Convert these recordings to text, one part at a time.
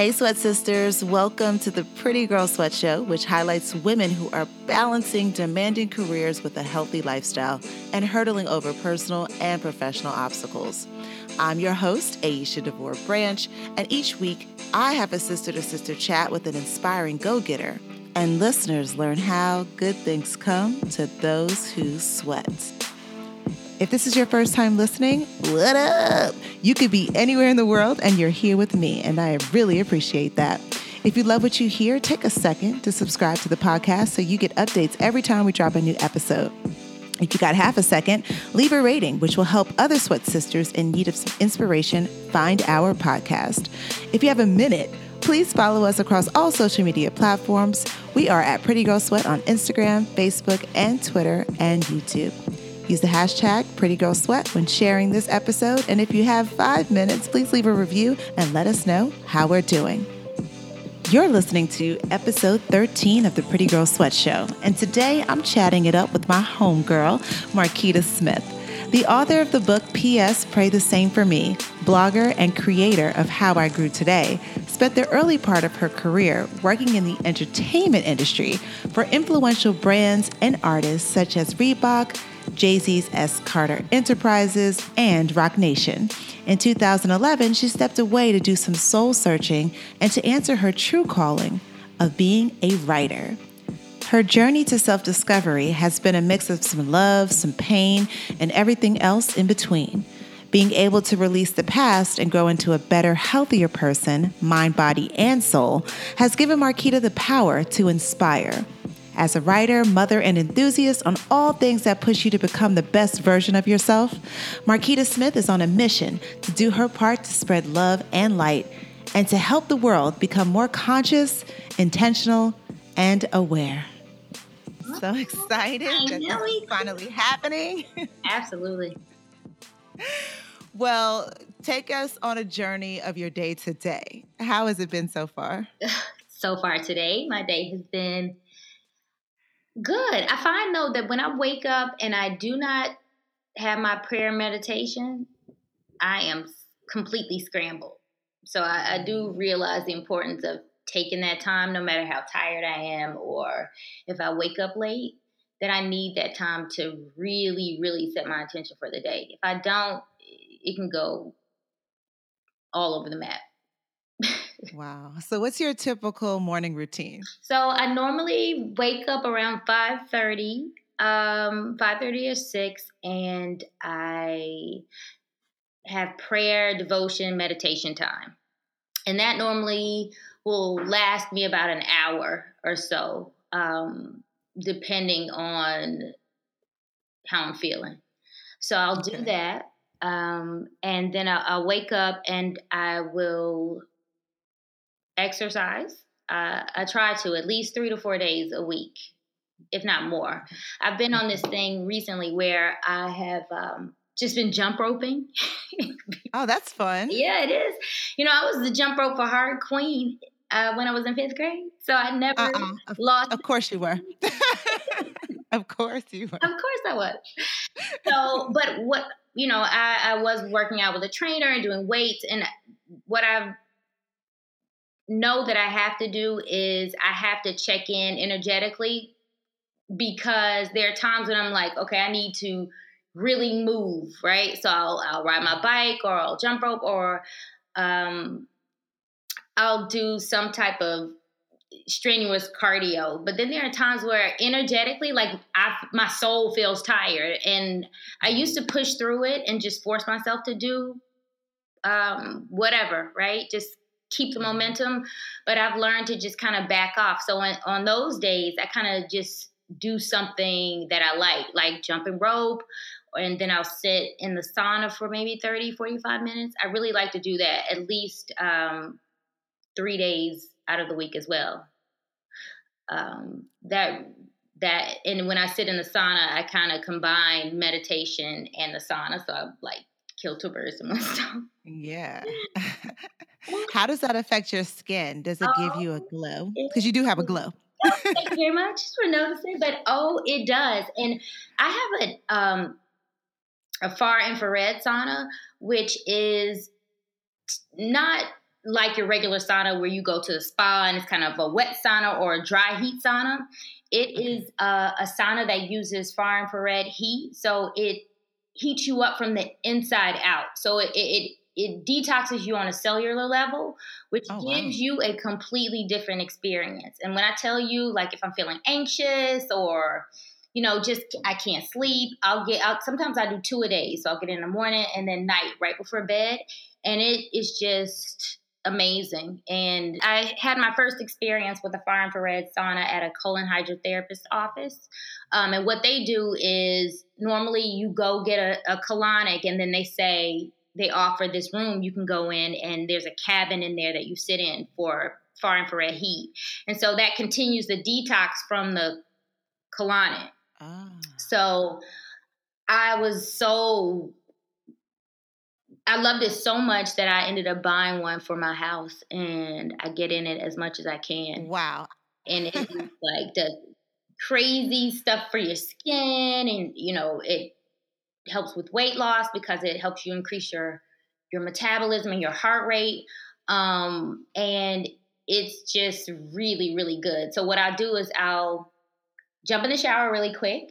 Hey, Sweat Sisters, welcome to the Pretty Girl Sweat Show, which highlights women who are balancing demanding careers with a healthy lifestyle and hurdling over personal and professional obstacles. I'm your host, Aeshia DeVore Branch, and each week I have a sister to sister chat with an inspiring go getter, and listeners learn how good things come to those who sweat. If this is your first time listening, what up? You could be anywhere in the world and you're here with me, and I really appreciate that. If you love what you hear, take a second to subscribe to the podcast so you get updates every time we drop a new episode. If you got half a second, leave a rating, which will help other sweat sisters in need of some inspiration find our podcast. If you have a minute, please follow us across all social media platforms. We are at Pretty Girl Sweat on Instagram, Facebook, and Twitter, and YouTube. Use the hashtag PrettyGirlSweat when sharing this episode. And if you have five minutes, please leave a review and let us know how we're doing. You're listening to episode 13 of the Pretty Girl Sweat Show. And today I'm chatting it up with my homegirl, Marquita Smith, the author of the book P.S. Pray the Same for Me, blogger and creator of How I Grew Today, spent the early part of her career working in the entertainment industry for influential brands and artists such as Reebok, Jay Z's S. Carter Enterprises, and Roc Nation. In 2011, she stepped away to do some soul searching and to answer her true calling of being a writer. Her journey to self discovery has been a mix of some love, some pain, and everything else in between. Being able to release the past and grow into a better, healthier person, mind, body, and soul, has given Marquita the power to inspire. As a writer, mother, and enthusiast on all things that push you to become the best version of yourself, Marquita Smith is on a mission to do her part to spread love and light and to help the world become more conscious, intentional, and aware. So excited that this is finally happening. Absolutely. well, take us on a journey of your day today. How has it been so far? so far today, my day has been Good. I find though that when I wake up and I do not have my prayer meditation, I am completely scrambled. So I, I, do mm. realize the importance of taking that time, no matter how tired I am or if I wake up late, that I need that time to really, really set my attention for the day. If I don't, it can go all over the map. Wow. So what's your typical morning routine? So I normally wake up around 5:30, um 5:30 or 6 and I have prayer, devotion, meditation time. And that normally will last me about an hour or so, um, depending on how I'm feeling. So I'll okay. do that. Um, and then I'll, I'll, wake up and I will exercise. Uh, I try to at least three to four days a week, if not more. I've been on this thing recently where I have um, just been jump roping. oh, that's fun. Yeah, it is. You know, I was the jump rope for heart queen uh, when I was in fifth grade, so I never uh-uh. lost. Of course, you were. of course, you were. Of course, I was. So, but what you know, I, I was working out with a trainer and doing weights, and what I've know that I have to do is I have to check in energetically because there are times when I'm like, okay, I need to really move, right? So I'll, I'll ride my bike or I'll jump rope or um, I'll do some type of strenuous cardio. But then there are times where energetically, like I, my soul feels tired, and I used to push through it and just force myself to do um, whatever, right? Just keep the momentum, but I've learned to just kind of back off. So on, on those days, I kind of just do something that I like, like jumping rope, and then I'll sit in the sauna for maybe 30, 45 minutes. I really like to do that at least um, three days out of the week as well. Um, that that and when I sit in the sauna, I kind of combine meditation and the sauna. So I like kill two birds in one stone. Yeah. How does that affect your skin? Does it give you a um, glow? Because you do have a glow. oh, thank you very much for noticing. But oh, it does. And I have a um a far infrared sauna, which is not like your regular sauna where you go to the spa and it's kind of a wet sauna or a dry heat sauna. It is a, a sauna that uses far infrared heat, so it heats you up from the inside out. So it, it it detoxes you on a cellular level, which oh, gives wow. you a completely different experience. And when I tell you, like if I'm feeling anxious or you know, just I can't sleep. I'll get out. Sometimes I do two a day, so I'll get in the morning and then night right before bed, and it is just amazing. And I had my first experience with a far infrared sauna at a colon hydrotherapist office. Um, and what they do is normally you go get a, a colonic, and then they say they offer this room you can go in, and there's a cabin in there that you sit in for far infrared heat. And so that continues the detox from the colonic. Ah. So I was so I loved it so much that I ended up buying one for my house and I get in it as much as I can. Wow. And it's like the crazy stuff for your skin and you know, it helps with weight loss because it helps you increase your your metabolism and your heart rate. Um and it's just really really good. So what I'll do is I'll jump in the shower really quick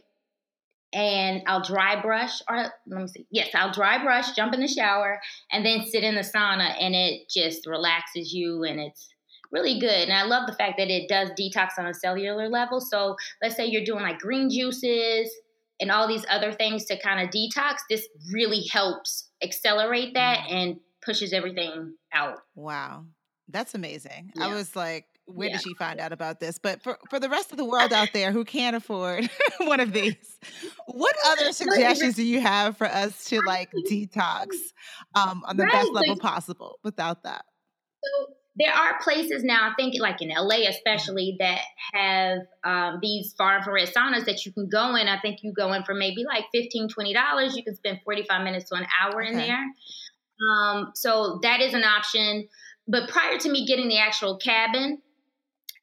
and I'll dry brush or let me see. Yes, I'll dry brush, jump in the shower, and then sit in the sauna and it just relaxes you and it's really good. And I love the fact that it does detox on a cellular level. So let's say you're doing like green juices and all these other things to kind of detox, this really helps accelerate that mm. and pushes everything out. Wow. That's amazing. Yeah. I was like, where yeah. did she find out about this? But for, for the rest of the world out there who can't afford one of these, what other suggestions do you have for us to like detox um, on the right. best level possible without that? So there are places now, I think like in LA especially, that have um, these far infrared saunas that you can go in. I think you go in for maybe like $15, $20. You can spend 45 minutes to an hour okay. in there. Um, so that is an option. But prior to me getting the actual cabin,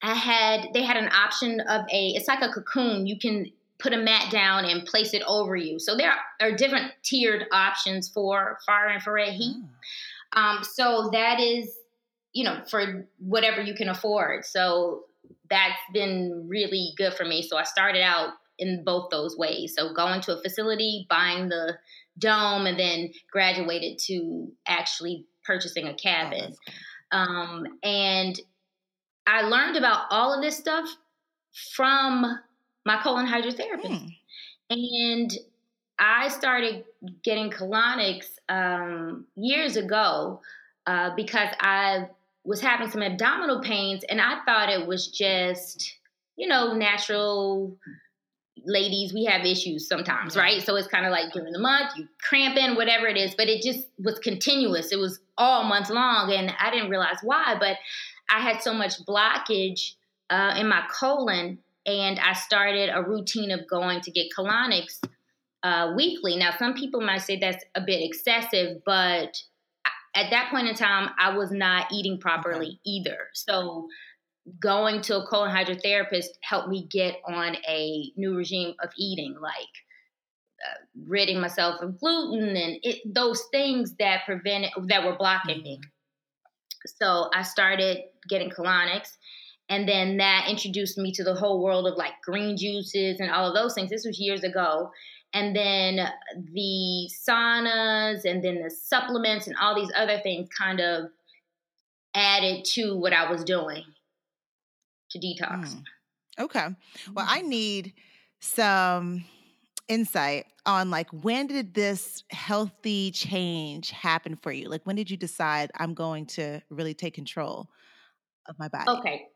I had they had an option of a it's like a cocoon. You can put a mat down and place it over you. So there are different tiered options for far infrared heat. Mm. Um, so that is you know for whatever you can afford. So that's been really good for me. So I started out in both those ways. So going to a facility, buying the dome, and then graduated to actually purchasing a cabin. Um, and I learned about all of this stuff from my colon hydrotherapist. Mm. And I started getting colonics um, years ago uh, because I was having some abdominal pains and I thought it was just, you know, natural ladies, we have issues sometimes, right? So it's kind of like during the month, you cramping, whatever it is, but it just was continuous. It was all month long and I didn't realize why, but I had so much blockage uh, in my colon, and I started a routine of going to get colonics uh, weekly. Now, some people might say that's a bit excessive, but at that point in time, I was not eating properly either. So, going to a colon hydrotherapist helped me get on a new regime of eating, like uh, ridding myself of gluten and it, those things that prevented that were blocking me. Mm-hmm. So I started getting colonics. And then that introduced me to the whole world of like green juices and all of those things. This was years ago. And then the saunas and then the supplements and all these other things kind of added to what I was doing to detox. Mm. Okay. Well, I mm-hmm. need some insight on like when did this healthy change happen for you? Like when did you decide I'm going to really take control of my body? Okay.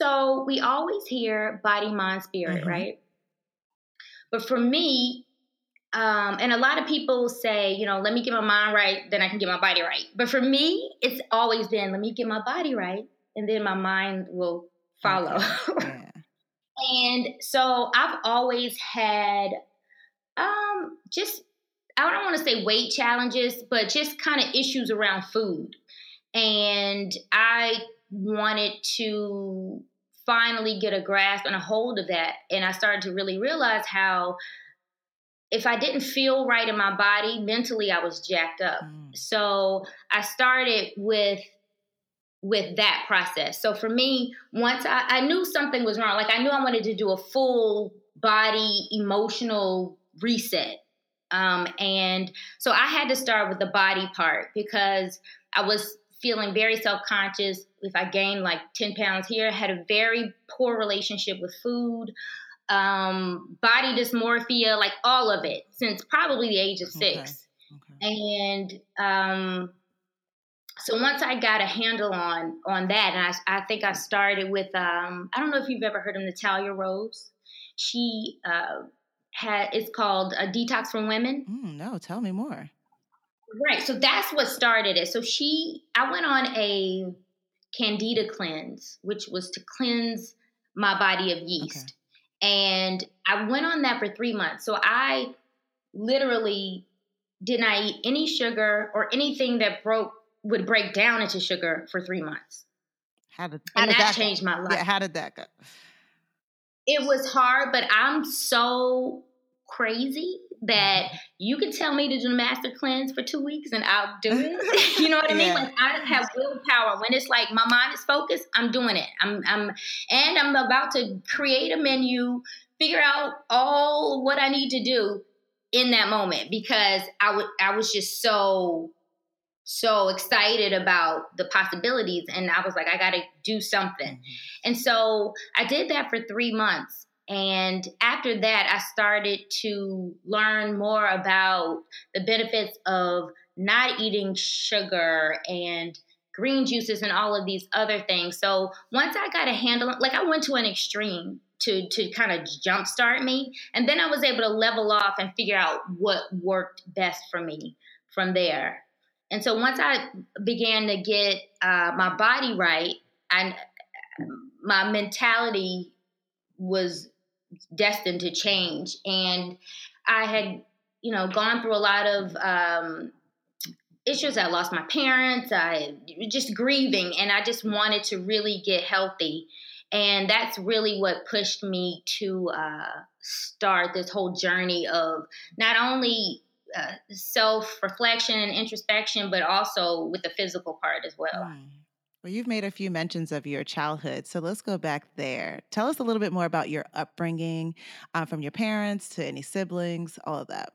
So we always hear body, mind, spirit, mm-hmm. right? But for me, um, and a lot of people say, you know, let me get my mind right, then I can get my body right. But for me, it's always been, let me get my body right, and then my mind will follow. Yeah. and so I've always had um, just I don't want to say weight challenges, but just kind of issues around food. And I wanted to finally get a grasp and a hold of that. And I started to really realize how if I didn't feel right in my body, mentally I was jacked up. Mm. So I started with with that process. So for me, once I, I knew something was wrong, like I knew I wanted to do a full body emotional reset. Um, and so I had to start with the body part because I was feeling very self conscious. If I gained like 10 pounds here, had a very poor relationship with food, um, body dysmorphia, like all of it since probably the age of six. Okay. Okay. And um, so once I got a handle on on that, and I, I think I started with um, I don't know if you've ever heard of Natalia Rose. She uh, had it's called a detox from women. Mm, no, tell me more. Right, so that's what started it. So she, I went on a candida cleanse, which was to cleanse my body of yeast, okay. and I went on that for three months. So I literally did not eat any sugar or anything that broke would break down into sugar for three months. How did, how and did that, that changed my life. Yeah, how did that go? It was hard, but I'm so crazy that you can tell me to do the master cleanse for two weeks and I'll do it. you know what I mean? Yeah. Like I have willpower. When it's like my mind is focused, I'm doing it. I'm I'm and I'm about to create a menu, figure out all what I need to do in that moment because I would I was just so so excited about the possibilities and i was like i gotta do something mm-hmm. and so i did that for three months and after that i started to learn more about the benefits of not eating sugar and green juices and all of these other things. So once i got a handle like i went to an extreme to to kind of jumpstart me. And then i was able to level off and figure out what worked best for me from there. And so once I began to get uh, my body right, and my mentality was destined to change. And I had, you know, gone through a lot of um, issues. I lost my parents. I just grieving, and I just wanted to really get healthy. And that's really what pushed me to uh, start this whole journey of not only uh, self reflection and introspection, but also with the physical part as well. Mm. Well, you've made a few mentions of your childhood, so let's go back there. Tell us a little bit more about your upbringing, uh, from your parents to any siblings, all of that.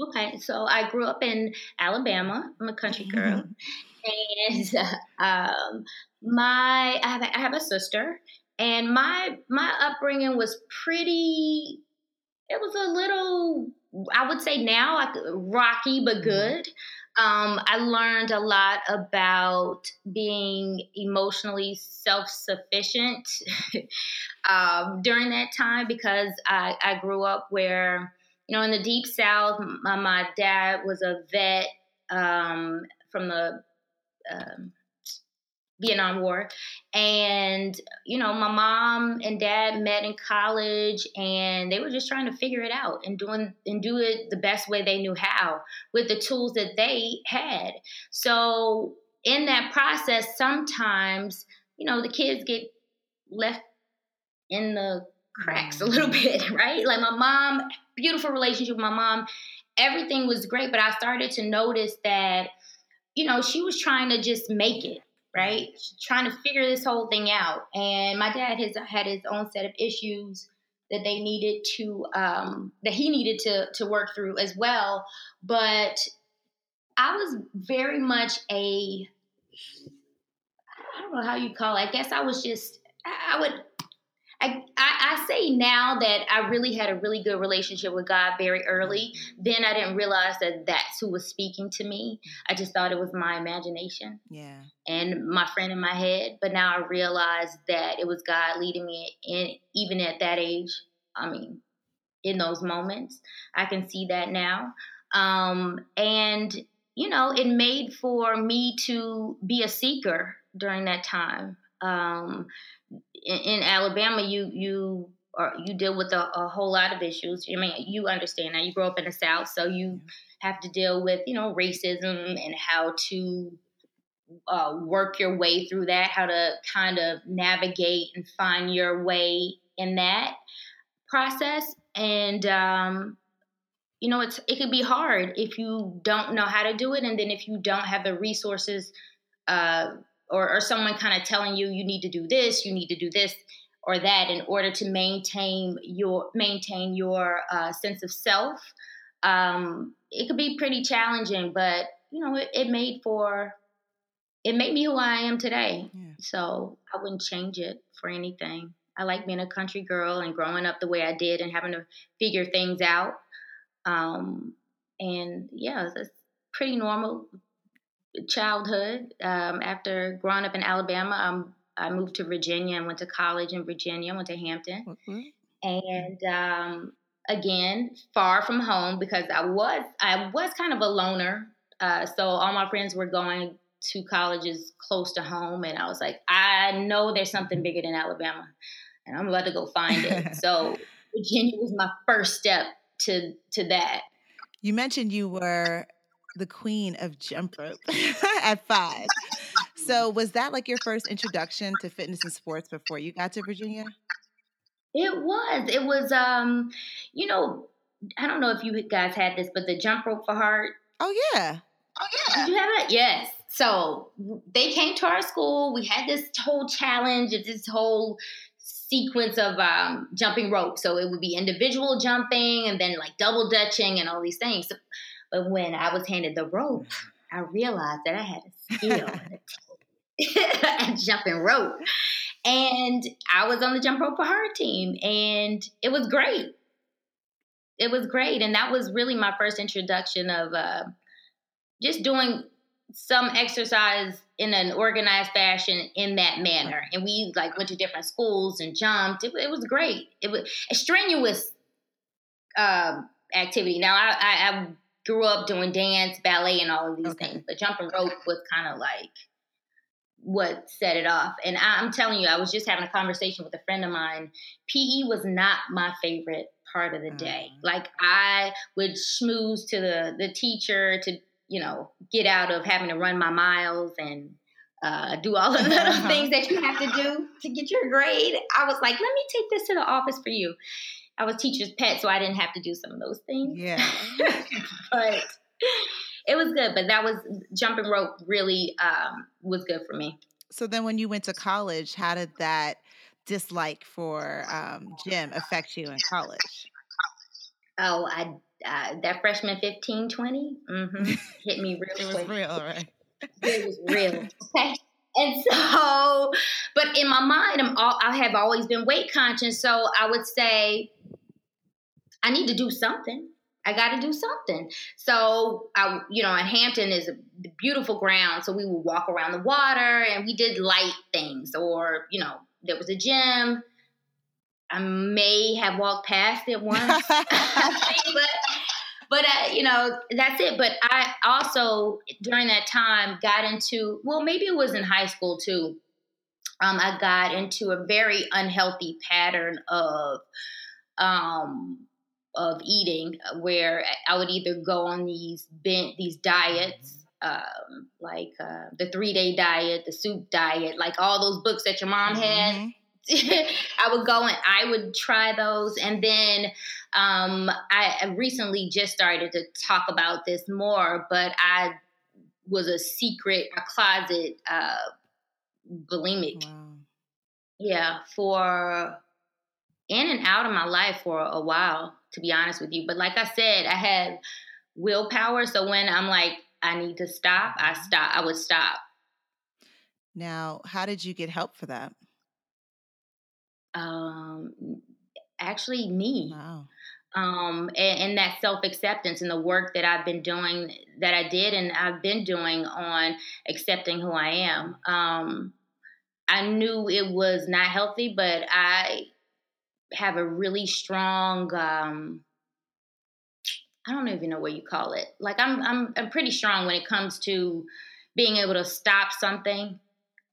Okay, so I grew up in Alabama. I'm a country girl, and um, my I have, I have a sister, and my my upbringing was pretty. It was a little I would say now rocky but mm-hmm. Um, I learned a lot about being emotionally self sufficient um, during that time because I, I, grew up where, you know, in the deep south, my, my dad was a vet um, from the um, Vietnam War. And, you know, my mom and dad met in college and they were just trying to figure it out and doing and do it the best way they knew how with the tools that they had. So in that process, sometimes, you know, the kids get left in the cracks a mm-hmm. little bit, right? Like my mom, beautiful relationship with my mom, everything was great, but I started to notice that, you know, she was trying to just make it right? Trying to figure this whole thing out. And my dad has had his own set of issues that they needed to um, that he needed to to work through as well. But I was very much a I don't know how you call it. I guess I was just I would I, I, I, say now that I really had a really good relationship with God very early. Then I didn't realize that that's who was speaking to me. I just thought it was my imagination. Yeah. And my friend in my head. But now I realize that it was God leading me in, even at that age. I mean, in those moments, I can see that now. Um, and, you know, it made for me to be a seeker during that time. Um, in, in Alabama, you you are you deal with a, a, whole lot of issues. I mean, you understand that You grow up in the South, so you have to deal with you know racism and how to uh, work your way through that, how to kind of navigate and find your way in that process. And um, you know, it's it could be hard if you don't know how to do it, and then if you don't have the resources uh, or, or someone kind of telling you you need to do this, you need to do this or that in order to maintain your maintain your uh, sense of self. Um, it could be pretty challenging, but you know, it, it, made for it made me who I am today. Yeah. So I wouldn't change it for anything. I like being a country girl and growing up the way I did and having to figure things out. Um, and yeah, it's pretty normal childhood. Um, after growing up in Alabama, I'm, I moved to Virginia and went to college in Virginia. went to Hampton, mm-hmm. and um, again, far from home because I was I was kind of a loner. Uh, so all my friends were going to colleges close to home, and I was like, I know there's something bigger than Alabama, and I'm about to go find it. so Virginia was my first step to to that. You mentioned you were the queen of jump rope at five. So was that like your first introduction to fitness and sports before you got to Virginia? It was. It was um, you know, I don't know if you guys had this, but the jump rope for heart. Oh yeah. Oh yeah. Did you have it? Yes. So they came to our school. We had this whole challenge, of this whole sequence of um, jumping rope. So it would be individual jumping and then like double dutching and all these things. So, but when I was handed the rope, I realized that I had a skill at jumping rope. And I was on the jump rope for her team, and it was great. It was great, and that was really my first introduction of uh, just doing some exercise in an organized fashion in that manner. And we like went to different schools and jumped. It, it was great. It was a strenuous uh, activity. Now I, I, I, grew up doing dance, ballet, and all of these okay. things, but jumping rope was kind of like what set it off. And I, I'm telling you, I was just having a conversation with a friend of mine. PE was not my favorite part of the day. Mm. Like I would schmooze to the the teacher to you know get out of having to run my miles and uh, do all of the uh-huh. things that you have to do to get your grade. I was like, let me take this to the office for you. I was teacher's pet, so I didn't have to do some of those things. Yeah, but it was good, but that was jumping rope really um, was good for me. So then, when you went to college, how did that dislike for um, gym affect you in college? Oh, I uh, that freshman 15, 20 mm-hmm, hit me real it was real, right? It was real. Okay. And so, but in my mind, I'm all, I have always been weight conscious. So I would say, I need to do something. I got to do something. So, I, you know, and Hampton is a beautiful ground. So we would walk around the water and we did light things, or, you know, there was a gym. I may have walked past it once, but, but uh, you know, that's it. But I also, during that time, got into, well, maybe it was in high school too. Um, I got into a very unhealthy pattern of, um, of eating uh, where I would either go on these bent these diets um, like uh, the three day diet, the soup diet, like all those books that your mom had. Mm-hmm. I would go and I would try those, and then um, I recently just started to talk about this more. But I was a secret, a closet uh, bulimic. Wow. Yeah, for in and out of my life for a while to be honest with you. But like I said, I have willpower. So when I'm like, I need to stop, I stop. I would stop. Now, how did you get help for that? Um, actually, me. Wow. Um, and, and that self acceptance and the work that I've been doing, that I did, and I've been doing on accepting who I am. Um, I knew it was not healthy, but I have a really strong um, I don't even know what you call it. Like I'm I'm I'm pretty strong when it comes to being able to stop something.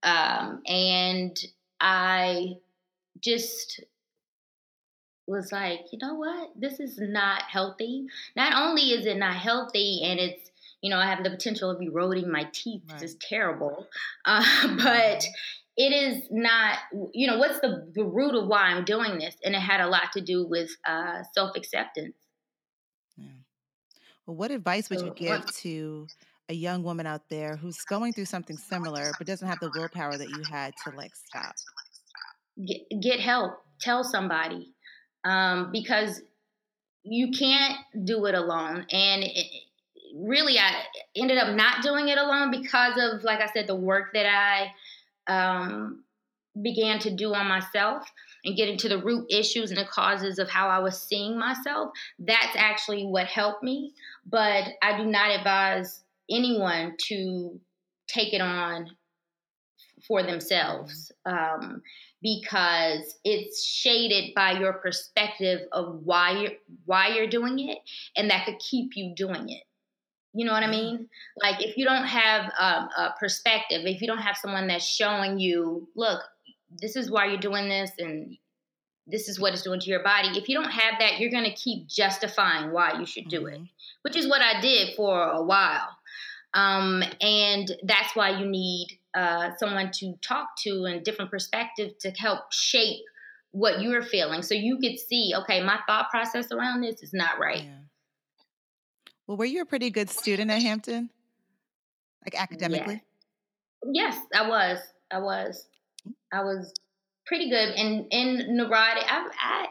Um, and I just was like, you know what? This is not healthy. Not only is it not healthy and it's, you know, I have the potential of eroding my teeth, right. which is terrible. Uh, but it is not you know what's the, the root of why i'm doing this and it had a lot to do with uh, self-acceptance yeah. well what advice would you give to a young woman out there who's going through something similar but doesn't have the willpower that you had to like stop? Get, get help. Tell somebody um, because you can't do it alone. And it, really, I ended up not doing it alone because of, like I said, the work that I um, began to do on myself and getting to the root issues and the causes of how I was seeing myself. That's actually what helped me. But I do not advise anyone to take it on for themselves um, because it's shaded by your perspective of why you're why you're doing it, and that could keep you doing it. You know what I mean? Like if you don't have a, a perspective, if you don't have someone that's showing you, look, this is why you're doing this, and this is what it's doing to your body. If you don't have that, you're going to keep justifying why you should do mm-hmm. it, which is what I did for a while. Um, and that's why you need uh, someone to talk to and different perspective to help shape what you're feeling so you could see okay my thought process around this is not right yeah. Well were you a pretty good student at hampton? Like academically? Yes, yes i was i was. Hmm. I was pretty good and in neurotic I, I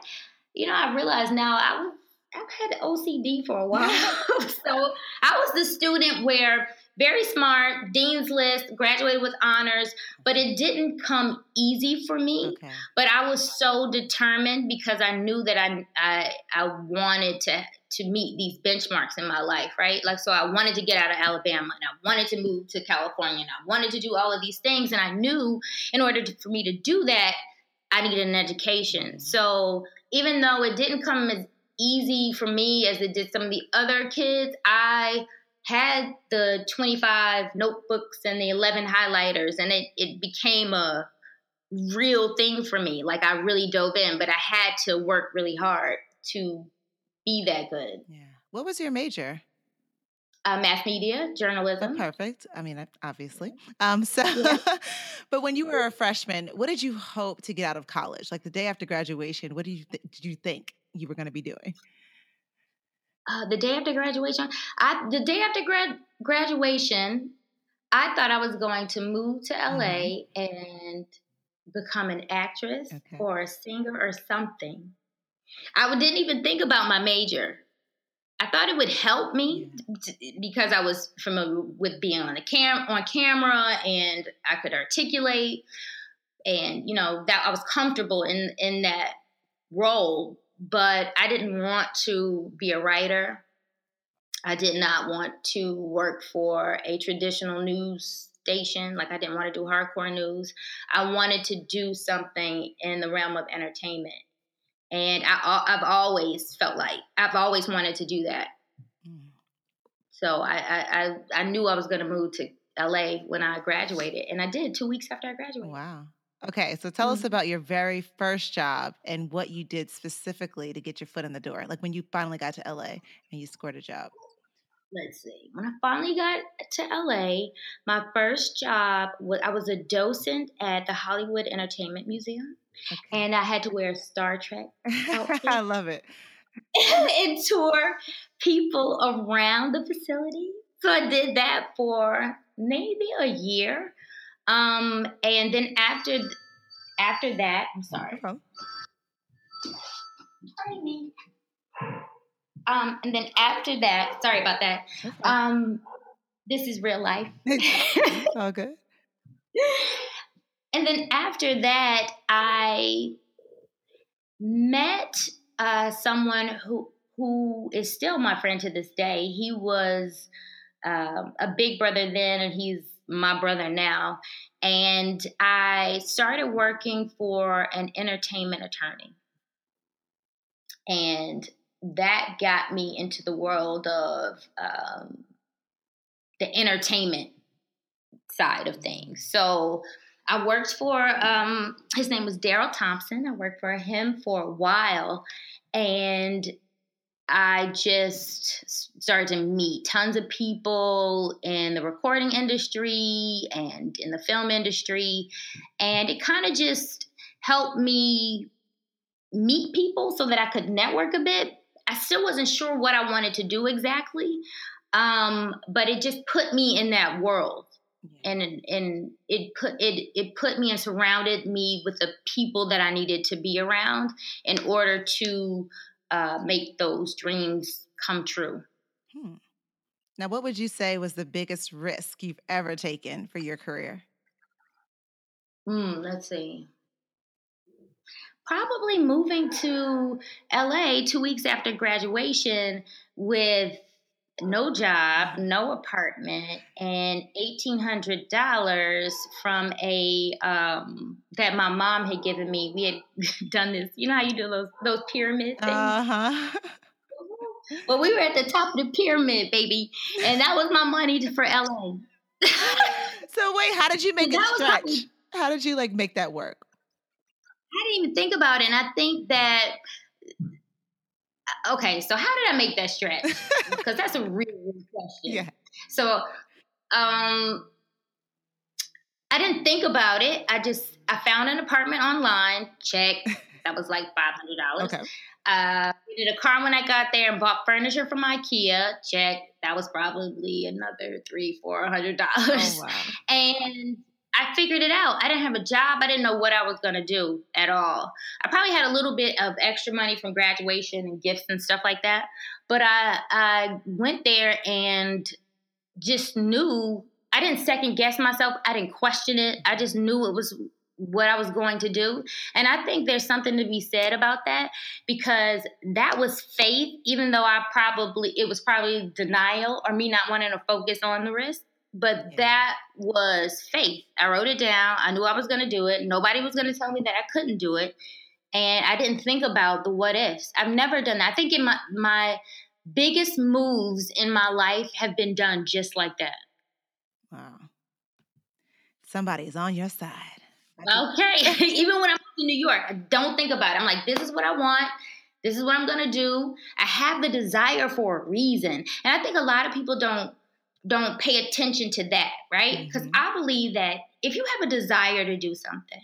you know i realize now i was I've had OCD for a while. so I was the student where very smart, dean's list, graduated with honors, but it didn't come easy for me. Okay. But I was so determined because I knew that I, I I wanted to to meet these benchmarks in my life, right? Like so I wanted to get out of Alabama and I wanted to move to California and I wanted to do all of these things and I knew in order to, for me to do that, I needed an education. Mm-hmm. So even though it didn't come as easy for me as it did some of the other kids. I had the 25 notebooks and the 11 highlighters, and it, it became a real thing for me. Like I really dove in, but I had to work really hard to be that good. Yeah. What was your major? Uh, mass media, journalism. Oh, perfect. I mean, obviously. Um, so, yeah. but when you were a freshman, what did you hope to get out of college? Like the day after graduation, what did you th- did you think? you were going to be doing? Uh, the day after graduation, I the day after grad graduation, I thought I was going to move to LA mm-hmm. and become an actress okay. or a singer or something. I didn't even think about my major. I thought it would help me yeah. because I was familiar with being on a cam on camera and I could articulate and you know that I was comfortable in in that role but I didn't want to be a writer. I did not want to work for a traditional news station. Like, I didn't want to do hardcore news. I wanted to do something in the realm of entertainment. And I, have always felt like I've always wanted to do that. Mm. So I, I, I knew I was going to move to LA when I graduated, and I did two weeks after I graduated. Wow. Okay, so tell mm-hmm. us about your very first job and what you did specifically to get your foot in the door. Like when you finally got to LA and you scored a job. Let's see. When I finally got to LA, my first job was I was a docent at the Hollywood Entertainment Museum, okay. and I had to wear a Star Trek outfit. I love it. and tour people around the facility. So I did that for maybe a year. Um, and then after after that, I'm sorry. Me. Um, and then after that, sorry about that. Um, this is real life. okay. And then after that, I met uh, someone who who is still my friend to this day. He was uh, a big brother then, and he's my brother now. And I started working for an entertainment attorney. And that got me into the world of um, the entertainment side of things. So I worked for, um, his name was Daryl Thompson. I worked for him for a while. And I just started to meet tons of people in the recording industry and in the film industry. And it kind of just helped me meet people so that I could network a bit. I still wasn't sure what I wanted to do exactly. Um, but it just put me in that world. And and it put it it put me and surrounded me with the people that I needed to be around in order to uh, make those dreams come true. Hmm. Now, what would you say was the biggest risk you've ever taken for your career? Hmm, let's see. Probably moving to LA two weeks after graduation with no job, no apartment, and eighteen hundred dollars from a um, that my mom had given me. We had done this. You know how you do those those pyramid things. Uh huh. well, we were at the top of the pyramid, baby, and that was my money to, for LA. so wait, how did you make it stretch? Probably, how did you like make that work? I didn't even think about it, and I think that okay, so how did I make that stretch? Because that's a really good question. Yeah. So, um, I didn't think about it. I just I found an apartment online. Check. That was like five hundred dollars. Okay. Uh, did a car when I got there and bought furniture from IKEA. Check. That was probably another three, four hundred dollars. Oh, wow. And I figured it out. I didn't have a job. I didn't know what I was going to do at all. I probably had a little bit of extra money from graduation and gifts and stuff like that. But I I went there and just knew I didn't second guess myself. I didn't question it. I just knew it was what I was going to do. And I think there's something to be said about that because that was faith, even though I probably, it was probably denial or me not wanting to focus on the risk. But yeah. that was faith. I wrote it down. I knew I was going to do it. Nobody was going to tell me that I couldn't do it. And I didn't think about the what ifs. I've never done that. I think in my my biggest moves in my life have been done just like that. Wow. Somebody's on your side. Okay. Even when I'm in New York, I don't think about it. I'm like, this is what I want. This is what I'm gonna do. I have the desire for a reason. And I think a lot of people don't don't pay attention to that, right? Because mm-hmm. I believe that if you have a desire to do something,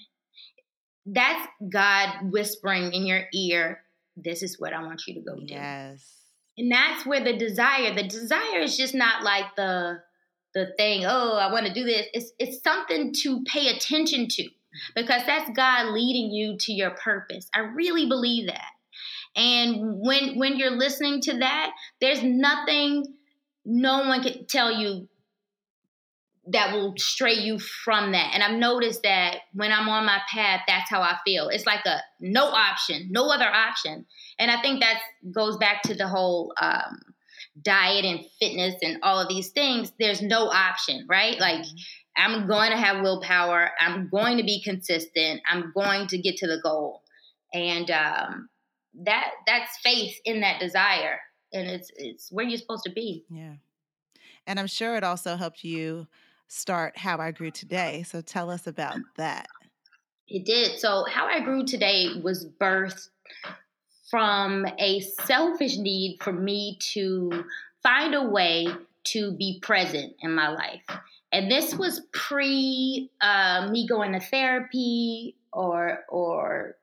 that's God whispering in your ear, this is what I want you to go do. Yes. And that's where the desire, the desire is just not like the the thing, oh, I want to do this. It's it's something to pay attention to because that's God leading you to your purpose. I really believe that. And when when you're listening to that, there's nothing no one can tell you that will stray you from that. And I've noticed that when I'm on my path, that's how I feel. It's like a no option, no other option. And I think that goes back to the whole um, diet and fitness and all of these things. There's no option, right? Like mm-hmm. I'm going to have willpower. I'm going to be consistent. I'm going to get to the goal, and um, that that's faith in that desire and it's it's where you're supposed to be. Yeah. And I'm sure it also helped you start How I Grew Today. So tell us about that. It did. So How I Grew Today was birthed from a selfish need for me to find a way to be present in my life. And this was pre uh, me going to therapy or or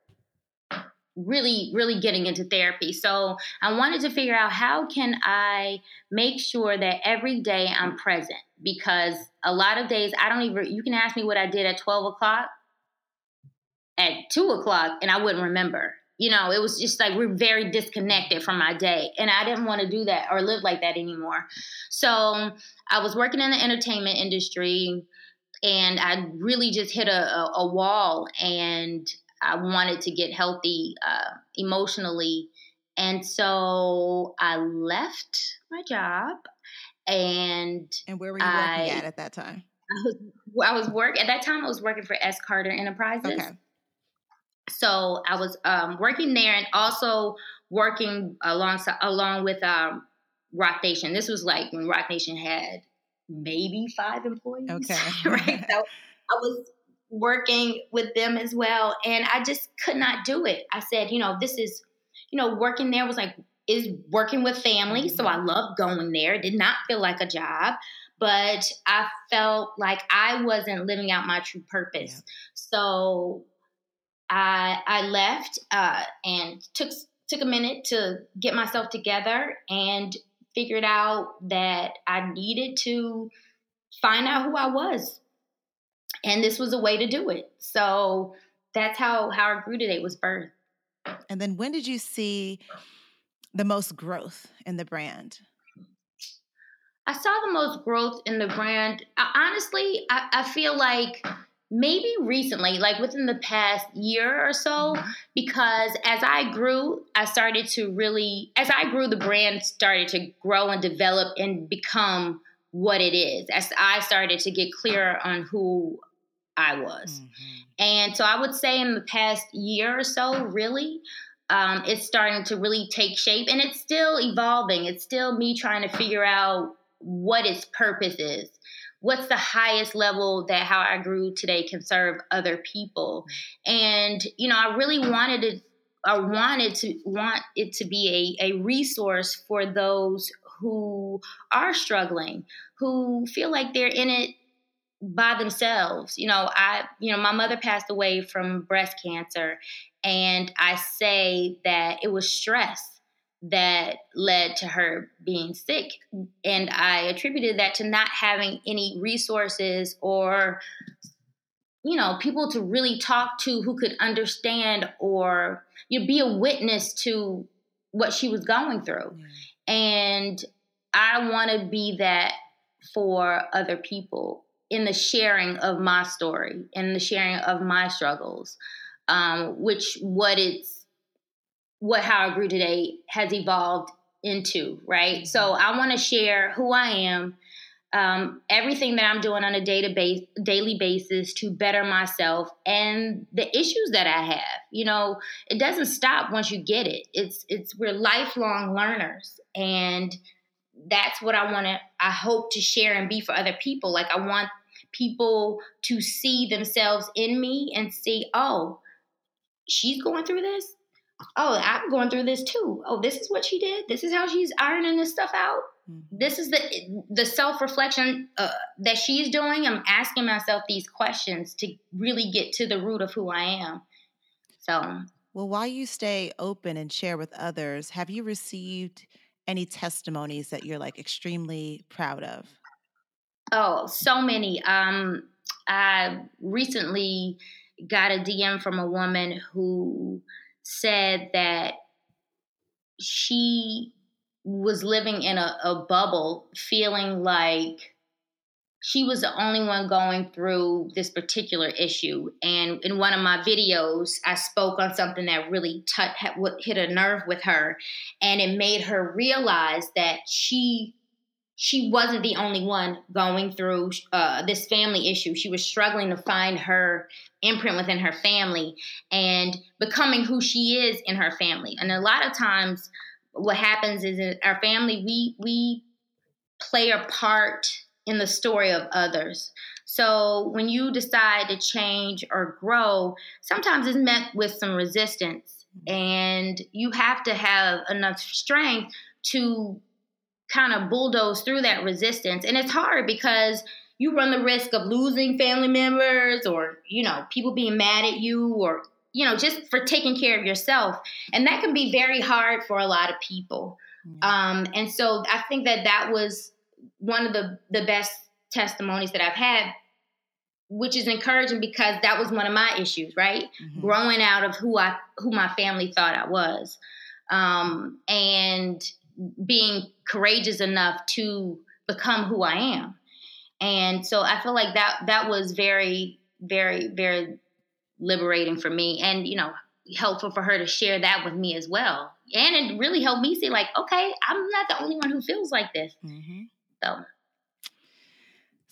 really really getting into therapy. So i wanted to figure out how can i make sure that every day i'm present? Because a lot of days i don't even you can ask me what i did at 12 o'clock. At 2 o'clock and i wouldn't remember. You know it was just like we're very disconnected from my day and i didn't want to do that or live like that anymore. So i was working in the entertainment industry and i really just hit a, a, a wall and I wanted to get healthy uh, emotionally. And so I left my job and And where were you I, working at at that time? I was I was work at that time I was working for S Carter Enterprises. Okay. So I was um, working there and also working alongside along with um, Roc Nation. This was like when Roc Nation had maybe five employees. Okay. right. So I was working with them as well. And I just could not do it. I said, you know, this is, you know, working there was like, is working with family. So I loved going there. It did not feel like a job, but I felt like I wasn't living out my true purpose. Yeah. So I I left uh, and took took a minute to get myself together and figured out that I needed to find out who I was. And this was a way to do it. So that's how how I grew today was birth. And then when did you see the most growth in the brand? I saw the most growth in the brand. I, honestly, I, I feel like maybe recently, like within the past year or so, mm-hmm. because as I grew, I started to really, as I grew, the brand started to grow and develop and become what it is. As I started to get clearer on who I was. Mm-hmm. And so I would say in the past year or so, really, um, it's starting to really take shape and it's still evolving. It's still me trying to figure out what its purpose is. What's the highest level that how I grew today can serve other people? And, you know, I really wanted to I wanted to want it to be a, a resource for those who are struggling, who feel like they're in it by themselves. You know, I, you know, my mother passed away from breast cancer, and I say that it was stress that led to her being sick. And I attributed that to not having any resources or, you know, people to really talk to who could understand or you know, be a witness to what she was going through. And I want to be that for other people in the sharing of my story, in the sharing of my struggles, um, which what it's what how I grew today has evolved into, right? Mm-hmm. So I want to share who I am, um, everything that I'm doing on a database daily basis to better myself and the issues that I have. You know, it doesn't stop once you get it. It's it's we're lifelong learners and that's what I want to I hope to share and be for other people. Like I want people to see themselves in me and see, oh, she's going through this. Oh, I'm going through this too. Oh, this is what she did. This is how she's ironing this stuff out. Mm-hmm. This is the the self reflection uh, that she's doing. I'm asking myself these questions to really get to the root of who I am. So, well, while you stay open and share with others, have you received any testimonies that you're like extremely proud of? Oh, so many. Um, I recently got a DM from a woman who said that she was living in a, a bubble, feeling like she was the only one going through this particular issue. And in one of my videos, I spoke on something that really t- hit a nerve with her, and it made her realize that she she wasn't the only one going through uh, this family issue. She was struggling to find her imprint within her family and becoming who she is in her family. And a lot of times, what happens is in our family, we we play a part in the story of others. So when you decide to change or grow, sometimes it's met with some resistance, and you have to have enough strength to kind of bulldoze through that resistance. And it's hard because you run the risk of losing family members or, you know, people being mad at you or, you know, just for taking care of yourself. And that can be very hard for a lot of people. Mm-hmm. Um, and so I think that that was one of the, the best testimonies that I've had, which is encouraging because that was one of my issues, right? Mm-hmm. Growing out of who I, who my family thought I was. Um, and being courageous enough to become who I am. And so I feel like that that was very, very, very liberating for me and, you know, helpful for her to share that with me as well. And it really helped me see like, okay, I'm not the only one who feels like this. Mm-hmm. So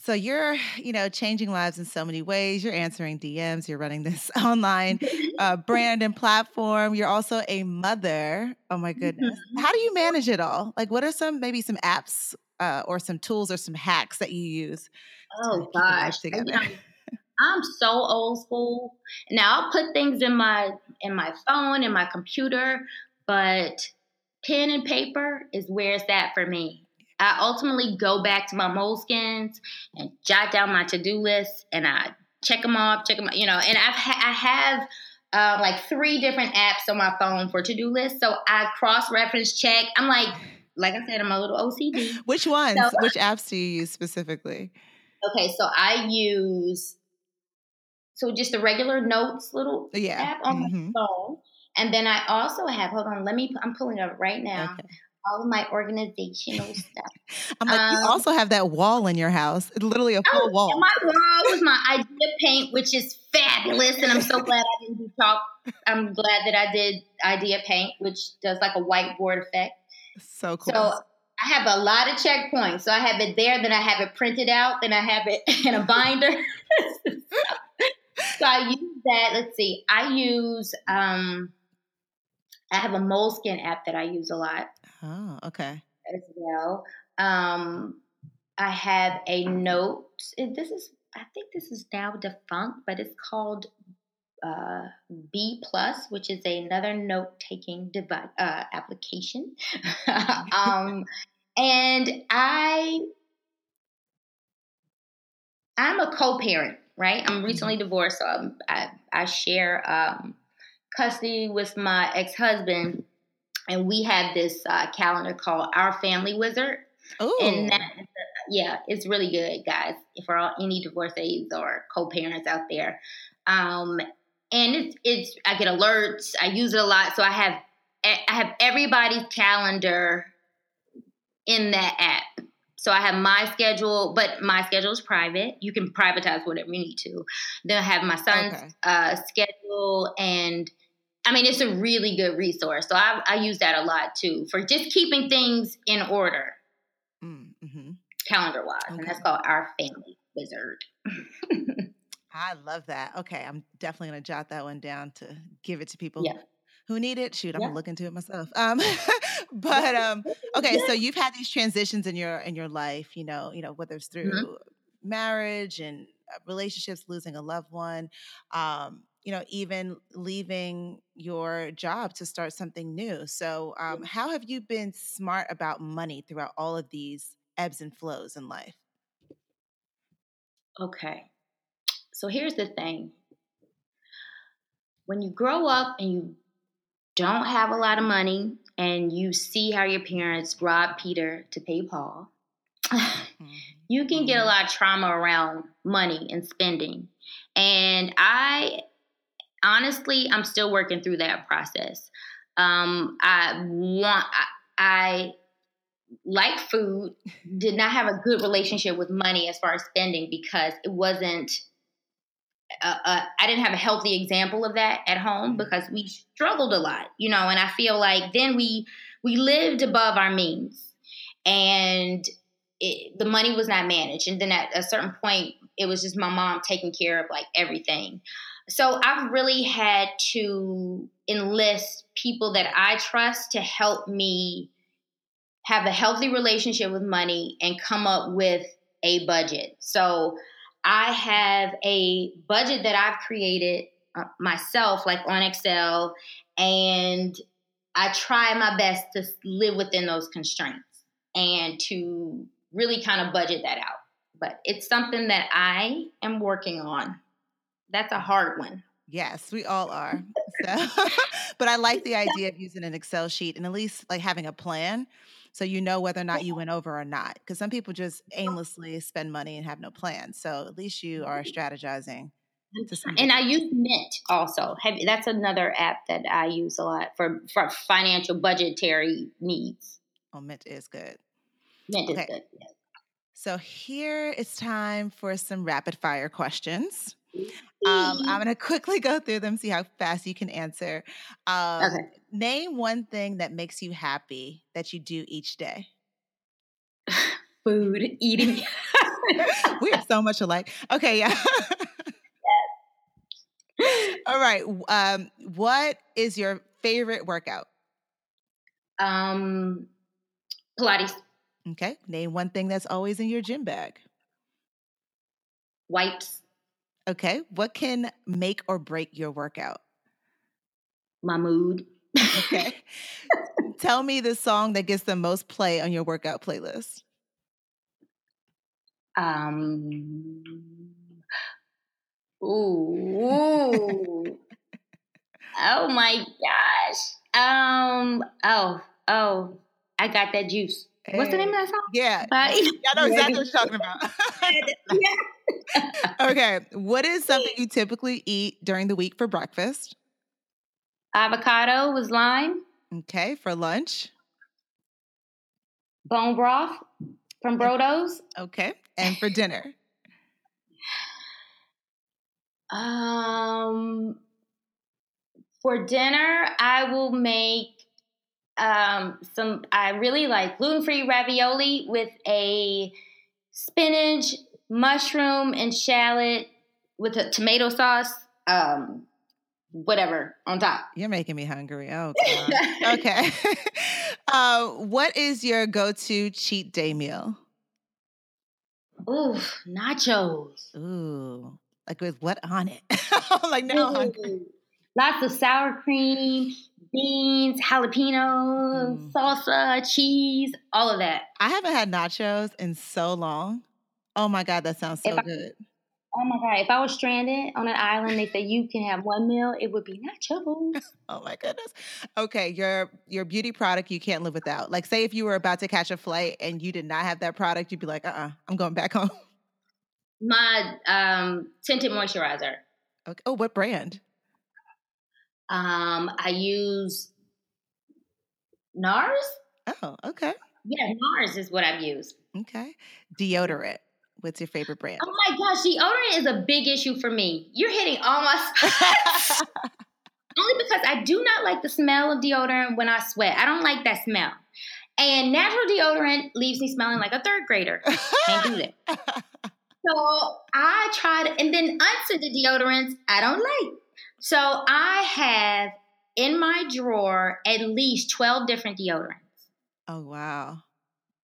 so you're, you know, changing lives in so many ways. You're answering DMs. You're running this online uh, brand and platform. You're also a mother. Oh my goodness! Mm-hmm. How do you manage it all? Like, what are some maybe some apps uh, or some tools or some hacks that you use? Oh gosh, together? I'm so old school. Now I'll put things in my in my phone in my computer, but pen and paper is where it's at for me. I ultimately go back to my moleskins and jot down my to do list and I check them off, check them, you know, and I've ha- I have uh, like three different apps on my phone for to do lists. So I cross reference check. I'm like, like I said, I'm a little OCD. Which ones? So, Which apps do you use specifically? Okay, so I use so just the regular notes little yeah. app on mm-hmm. my phone. And then I also have, hold on, let me, I'm pulling up right now. Okay. All of my organizational stuff. I'm like, um, you also have that wall in your house, It's literally a full oh, wall. My wall was my idea paint, which is fabulous, and I'm so glad I didn't do chalk. I'm glad that I did IdeaPaint, which does like a whiteboard effect. So cool. So I have a lot of checkpoints. So I have it there, then I have it printed out, then I have it in a binder. so I use that. Let's see. I use um I have a Moleskine app that I use a lot. Oh, okay. As well. Um I have a note. This is I think this is now defunct, but it's called uh, B Plus, which is another note taking device uh, application. um, and I I'm a co-parent, right? I'm mm-hmm. recently divorced, so I'm, i I share um, custody with my ex husband, and we have this uh, calendar called Our Family Wizard. Oh, and that, yeah, it's really good, guys. For all any divorcees or co-parents out there, um, and it's it's I get alerts. I use it a lot, so I have I have everybody's calendar in that app. So I have my schedule, but my schedule is private. You can privatize whatever you need to. Then I have my son's okay. uh, schedule, and I mean it's a really good resource. So I, I, use that a lot too for just keeping things in order, mm, mm-hmm. calendar wise, okay. and that's called Our Family Wizard. I love that. Okay, I'm definitely gonna jot that one down to give it to people. Yeah who need it. Shoot, I'm yeah. gonna look into it myself. Um, but um, okay, so you've had these transitions in your in your life. You know, you know whether it's through mm-hmm. marriage and uh, relationships, losing a loved one. Um, you know, even leaving your job to start something new. So, um, how have you been smart about money throughout all of these ebbs and flows in life? Okay. So here's the thing. When you grow up and you don't have a lot of money and you see how your parents rob Peter to pay Paul, mm-hmm. you can get a mm-hmm. lot of trauma around money and spending. And I honestly, I'm still working through that process. Um, I want, I, I like food, did not have a good relationship with money as far as spending because it wasn't uh, uh, I didn't have a healthy example of that at home mm-hmm. because we struggled a lot, you know. And I feel like then we we lived above our means, and it, the money was not managed. And then at a certain point, it was just my mom taking care of like everything. So I've really had to enlist people that I trust to help me have a healthy relationship with money and come up with a budget. So I have a budget that I've created uh, myself, like on Excel, and I try my best to live within those constraints and to really kind of budget that out. But it's something that I am working on. That's a hard one. Yes, we all are. So, but I like the idea of using an Excel sheet and at least like having a plan so you know whether or not you went over or not. Because some people just aimlessly spend money and have no plan. So at least you are strategizing. And I use Mint also. That's another app that I use a lot for, for financial budgetary needs. Oh, Mint is good. Mint okay. is good. Yes. So here it's time for some rapid fire questions. Um, I'm going to quickly go through them, see how fast you can answer. Um, okay. Name one thing that makes you happy that you do each day. Food, eating. we are so much alike. Okay, yeah. yes. All right. Um, what is your favorite workout? Um, Pilates. Okay. Name one thing that's always in your gym bag. Wipes. Okay. What can make or break your workout? My mood. Okay. Tell me the song that gets the most play on your workout playlist. Um. Ooh. oh my gosh. Um. Oh. Oh. I got that juice. What's the name of that song? Yeah. Bye. I know exactly what you're talking about. okay. What is something you typically eat during the week for breakfast? Avocado with lime. Okay. For lunch? Bone broth from Brodo's. Okay. And for dinner? um, for dinner, I will make um, some. I really like gluten free ravioli with a spinach, mushroom, and shallot with a tomato sauce. Um, whatever on top. You're making me hungry. Oh, okay. uh, what is your go-to cheat day meal? Ooh, nachos. Ooh, like with what on it? like now I'm hungry. Lots of sour cream, beans, jalapenos, mm. salsa, cheese, all of that. I haven't had nachos in so long. Oh my god, that sounds so if good. I, oh my god, if I was stranded on an island, they said you can have one meal, it would be nachos. oh my goodness. Okay, your your beauty product you can't live without. Like, say if you were about to catch a flight and you did not have that product, you'd be like, uh, uh-uh, uh, i am going back home. My um, tinted moisturizer. Okay. Oh, what brand? Um, I use NARS. Oh, okay. Yeah, NARS is what I've used. Okay. Deodorant. What's your favorite brand? Oh my gosh, deodorant is a big issue for me. You're hitting all my spots. Only because I do not like the smell of deodorant when I sweat. I don't like that smell. And natural deodorant leaves me smelling like a third grader. Can't do that. So I tried, and then unscented deodorants I don't like. So I have in my drawer at least 12 different deodorants. Oh, wow.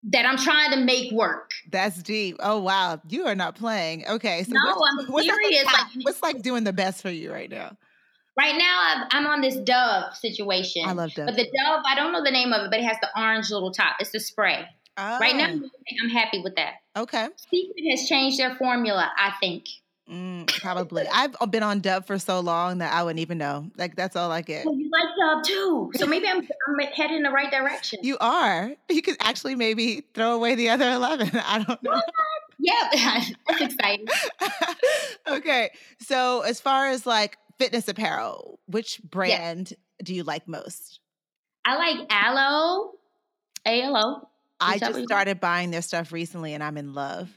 That I'm trying to make work. That's deep. Oh wow, you are not playing. Okay, so no, what's, I'm what's serious. Like, what's like doing the best for you right now? Right now, I'm on this Dove situation. I love Dove, but the Dove, I don't know the name of it, but it has the orange little top. It's the spray. Oh. Right now, oh. I'm happy with that. Okay. Secret has changed their formula. I think. Mm, probably. I've been on Dove for so long that I wouldn't even know. Like that's all I get. Well, you like Dove too, so maybe I'm I'm heading in the right direction. You are. You could actually maybe throw away the other eleven. I don't know. Yeah, that's exciting. okay, so as far as like fitness apparel, which brand do you like most? I like Alo. ALO. I just started buying their stuff recently, and I'm in love.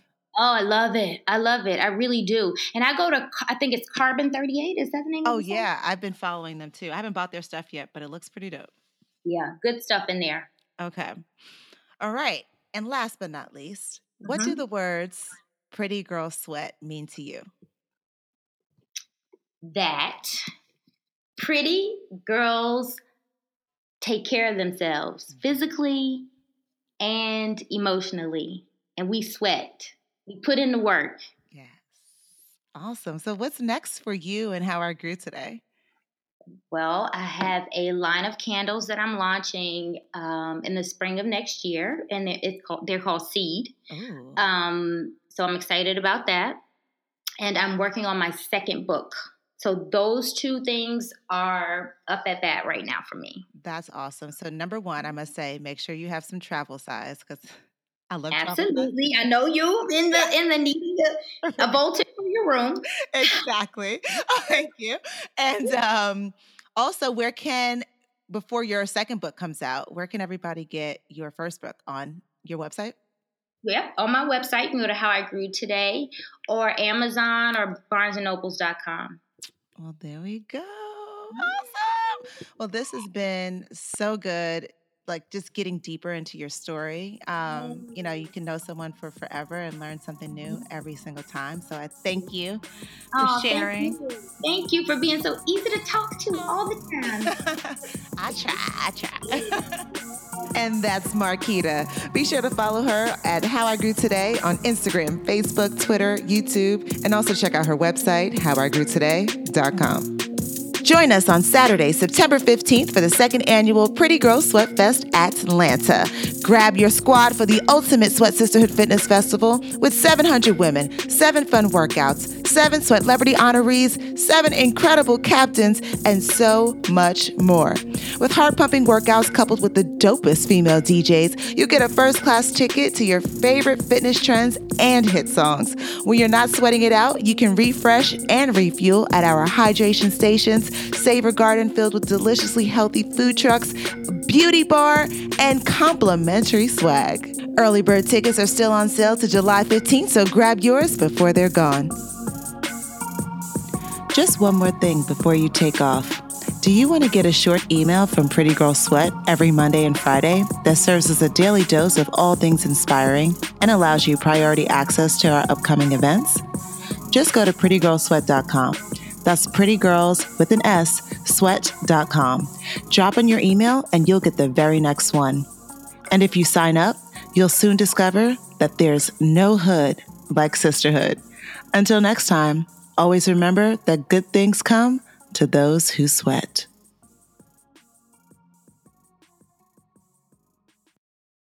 Oh, I love it. I love it. I really do. And I go to, I think it's Carbon 38. Is that the name? Oh, yeah. I've been following them too. I haven't bought their stuff yet, but it looks pretty dope. Yeah. Good stuff in there. Okay. All right. And last but not least, mm-hmm. what do mm-hmm. the words pretty girl sweat mean to you? That pretty girls take care of themselves physically and emotionally, and we sweat we put in the work. Yes. Awesome. So, what's next for you and How I Grew today? Well, I have a line of candles that I'm launching um, in the spring of next year, and it's called, they're called Seed. Um, so I'm excited about that, and I'm working on my second book. So those two things are up at that right now for me. That's awesome. So number one, I must say, make sure you have some travel size because I love absolutely. I know you in the in the needing a, a Voltaren for your room. exactly. Thank you. And um, also, where can before your second book comes out, where can everybody get your first book on your website? Yeah, on my website, you can go to How I Grew Today or Amazon or BarnesandNobles.com. Well, there we go. Mm-hmm. Awesome. Well, this has been so good like just getting deeper into your story. Um, you know, you can know someone for forever and learn something new every single time. So I thank you for oh, sharing. Thank you. thank you. for being so easy to talk to all the time. I try, I try. and that's Marquita. Be sure to follow her at How I Grew Today on Instagram, Facebook, Twitter, YouTube, and also check out her website, howigrewtoday.com. Join us on Saturday, September 15th for the second annual Pretty Girls Sweat Fest Atlanta. Grab your squad for the ultimate Sweat Sisterhood Fitness Festival with 700 women, seven fun workouts, seven Sweatlebrity honorees, seven incredible captains, and so much more. With heart pumping workouts coupled with the dopest female DJs, you get a first class ticket to your favorite fitness trends and hit songs. When you're not sweating it out, you can refresh and refuel at our hydration stations, Savor Garden filled with deliciously healthy food trucks, beauty bar, and complimentary swag. Early bird tickets are still on sale to July 15th, so grab yours before they're gone. Just one more thing before you take off. Do you want to get a short email from Pretty Girls Sweat every Monday and Friday that serves as a daily dose of all things inspiring and allows you priority access to our upcoming events? Just go to prettygirlssweat.com. That's prettygirls with an S, sweat.com. Drop in your email and you'll get the very next one. And if you sign up, you'll soon discover that there's no hood like sisterhood. Until next time, always remember that good things come to those who sweat.